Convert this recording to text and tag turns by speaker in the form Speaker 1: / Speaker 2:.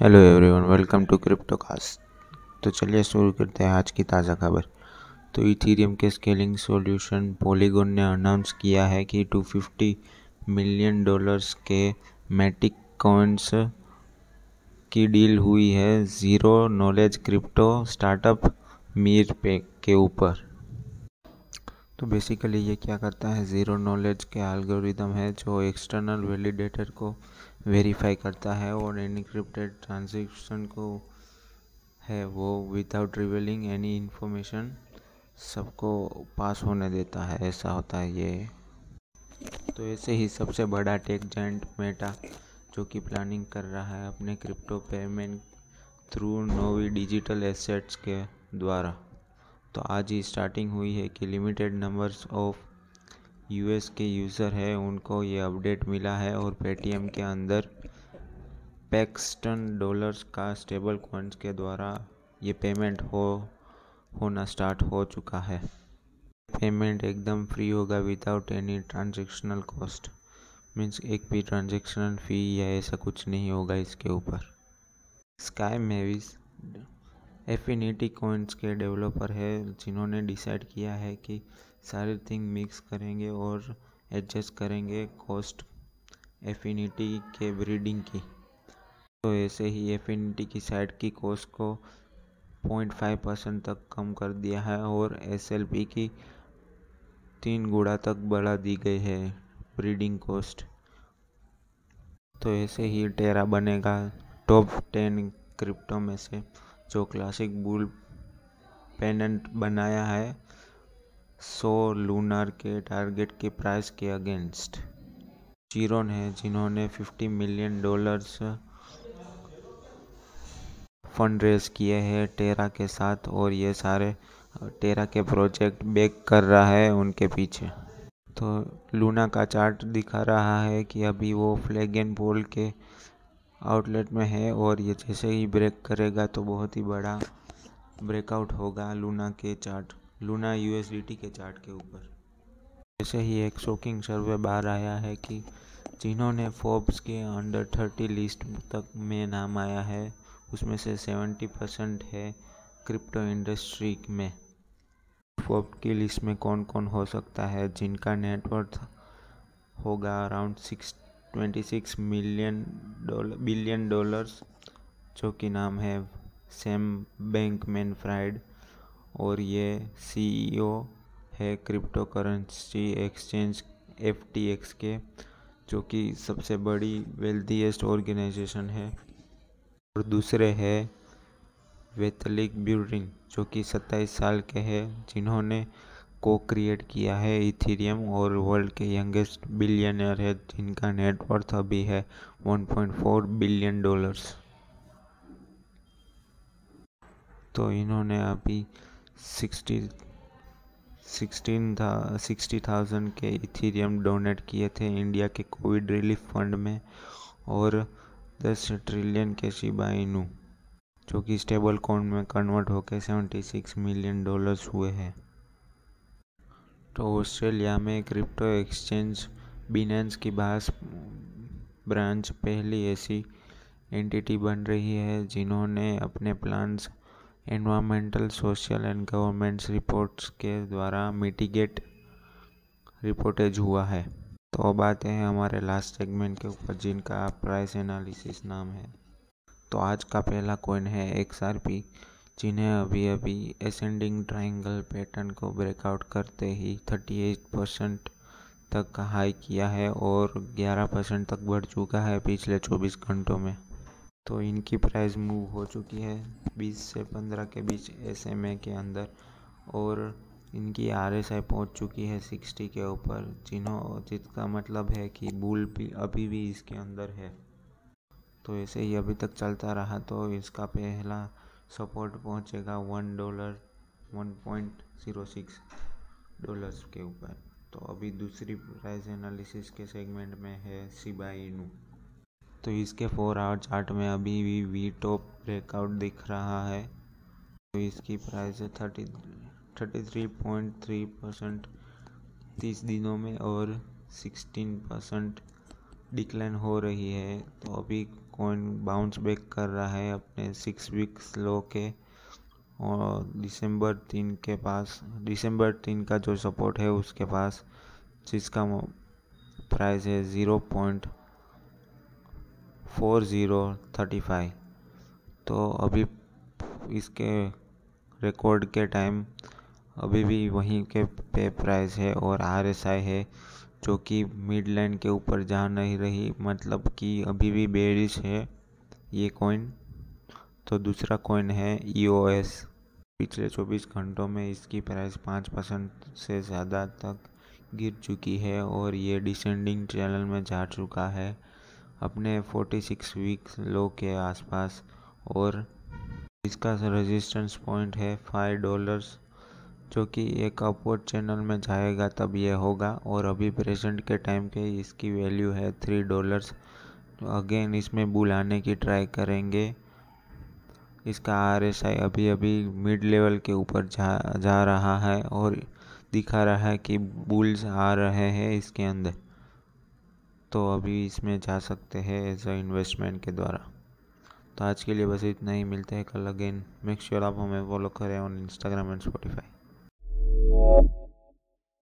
Speaker 1: Hello everyone welcome to Cryptocast तो चलिए शुरू करते हैं आज की ताज़ा खबर। तो इथीरियम के स्केलिंग सॉल्यूशन पॉलीगोन ने अनाउंस किया है कि 250 मिलियन डॉलर्स के मैटिक कॉइन्स की डील हुई है zero knowledge crypto startup Mir पे के ऊपर। तो बेसिकली ये क्या करता है? ज़ीरो नॉलेज के एल्गोरिदम है जो एक्सटर्नल वैलिडेटर को वेरीफाई करता है और एनक्रिप्टेड ट्रांजेक्शन को है वो विदाउट रिवेलिंग एनी इन्फॉर्मेशन सबको पास होने देता है, ऐसा होता है ये। तो ऐसे ही सबसे बड़ा टेक जेंट मेटा जो कि प्लानिंग कर रहा है अपने crypto payment through Novi digital assets के द्वारा। तो आज ही स्टार्टिंग हुई है कि लिमिटेड नंबर्स ऑफ़ यूएस के यूज़र है, उनको ये अपडेट मिला है और पेटीएम के अंदर पैक्सटन डॉलर्स का स्टेबल कॉइन्स के द्वारा ये पेमेंट हो, होना स्टार्ट हो चुका है। पेमेंट एकदम फ्री होगा without any transactional cost means एक भी ट्रांजेक्शनल फ़ी या ऐसा कुछ नहीं होगा इसके ऊपर। स्काई मेविस एफिनिटी कॉइन्स के डेवलपर है, जिन्होंने डिसाइड किया है कि सारे थिंग मिक्स करेंगे और एडजस्ट करेंगे कॉस्ट एफिनिटी के ब्रीडिंग की। तो ऐसे ही एफिनिटी की साइड की कॉस्ट को 0.5 परसेंट तक कम कर दिया है और एसएलपी की तीन गुड़ा तक बढ़ा दी गई है ब्रीडिंग कॉस्ट तो ऐसे ही टेरा बनेगा टॉप टेन क्रिप्टो में से। जो क्लासिक बुल पेनेंट बनाया है, सो लूनर के टारगेट के प्राइस के अगेंस्ट चिरोन है, जिन्होंने 50 मिलियन डॉलर्स फंड रेज किए हैं टेरा के साथ और ये सारे टेरा के प्रोजेक्ट बेक कर रहा है उनके पीछे. तो लूना का चार्ट दिखा रहा है कि अभी वो फ्लैग एंड पोल के आउटलेट में है और ये जैसे ही ब्रेक करेगा तो बहुत ही बड़ा ब्रेकआउट होगा लूना के चार्ट, लूना यूएसडीटी के चार्ट के ऊपर। जैसे ही एक शॉकिंग सर्वे बाहर आया है कि जिन्होंने फोर्ब्स के अंडर थर्टी लिस्ट तक में नाम आया है, उसमें से सेवेंटी परसेंट है क्रिप्टो इंडस्ट्री में। फोर्ब की लिस्ट में कौन कौन हो सकता है, जिनका नेटवर्थ होगा around six twenty six million dollar billion dollars जो कि नाम है सैम बैंक मैन फ्राइड और ये सीईओ है क्रिप्टो करेंसी एक्सचेंज एफटीएक्स के, जो कि सबसे बड़ी वेल्थीएस्ट ऑर्गेनाइजेशन है। और दूसरे है वेतलिक ब्यूरिन जो कि 27 साल के हैं, जिन्होंने को क्रिएट किया है इथीरियम और वर्ल्ड के यंगेस्ट बिलियनर है, जिनका नेटवर्थ अभी है 1.4 बिलियन डॉलर्स तो इन्होंने अभी सिक्सटी सिक्सटीन था सिक्सटी थाउज़ेंड के इथीरियम डोनेट किए थे इंडिया के कोविड रिलीफ फंड में और दस ट्रिलियन के शिबा इनू जो कि स्टेबल कॉइन में कन्वर्ट होकर सेवेंटी सिक्स मिलियन डॉलर्स हुए हैं। तो ऑस्ट्रेलिया में क्रिप्टो एक्सचेंज बिनेंस की बास ब्रांच पहली ऐसी एंटिटी बन रही है जिन्होंने अपने plans environmental social and governments reports के द्वारा मिटिगेट रिपोर्टेज हुआ है। तो अब आते हैं हमारे लास्ट सेगमेंट के ऊपर जिनका प्राइस एनालिसिस नाम है। तो आज का पहला कॉइन है एक्स आर पी जिन्हें अभी अभी एसेंडिंग ट्राइंगल पैटर्न को ब्रेकआउट करते ही 38 परसेंट तक हाई किया है और 11 परसेंट तक बढ़ चुका है पिछले 24 घंटों में। तो इनकी प्राइस मूव हो चुकी है 20 से 15 के बीच एसएमए के अंदर और इनकी आर एस आई पहुँच चुकी है 60 के ऊपर, जिन्हों, जिसका मतलब है कि बुल भी अभी भी इसके अंदर है। तो ऐसे ही अभी तक चलता रहा तो इसका पहला सपोर्ट पहुंचेगा one dollar, one point zero six dollars के ऊपर। तो अभी दूसरी प्राइस एनालिसिस के सेगमेंट में है सिबा इनू तो इसके फोर आवर चार्ट में अभी भी वी टॉप ब्रेकआउट दिख रहा है। तो इसकी प्राइस है thirty thirty three point three percent तीस दिनों में और सिक्सटीन परसेंट डिक्लाइन हो रही है तो अभी कॉइन बाउंस बैक कर रहा है अपने सिक्स वीक्स लो के, और दिसंबर तीन के पास दिसंबर तीन का जो सपोर्ट है उसके पास, जिसका प्राइस है zero point four zero thirty five तो अभी इसके रिकॉर्ड के टाइम अभी भी वहीं के पे प्राइस है और आर एस आई है जो कि मिड लाइन के ऊपर जा नहीं रही मतलब कि अभी भी बेरिश है ये कॉइन तो दूसरा कॉइन है ई ओ एस पिछले 24 घंटों में इसकी प्राइस पाँच परसेंट से ज़्यादा तक गिर चुकी है और ये डिसेंडिंग चैनल में जा चुका है। अपने 46 वीक्स लो के आसपास और इसका रेजिस्टेंस पॉइंट है फाइव डॉलर्स जो कि एक अपवर्ड चैनल में जाएगा, तब ये होगा। और अभी प्रेजेंट के टाइम पे इसकी वैल्यू है थ्री डॉलर्स तो अगेन इसमें बुलाने की ट्राई करेंगे। इसका आर एस आई अभी अभी मिड लेवल के ऊपर जा जा रहा है और दिखा रहा है कि बुल्स आ रहे हैं इसके अंदर। तो अभी इसमें जा सकते हैं एज अ इन्वेस्टमेंट के द्वारा। तो आज के लिए बस इतना ही, मिलते हैं कल अगेन मेक श्योर आप हमें फॉलो करें ऑन इंस्टाग्राम एंड स्पॉटिफाई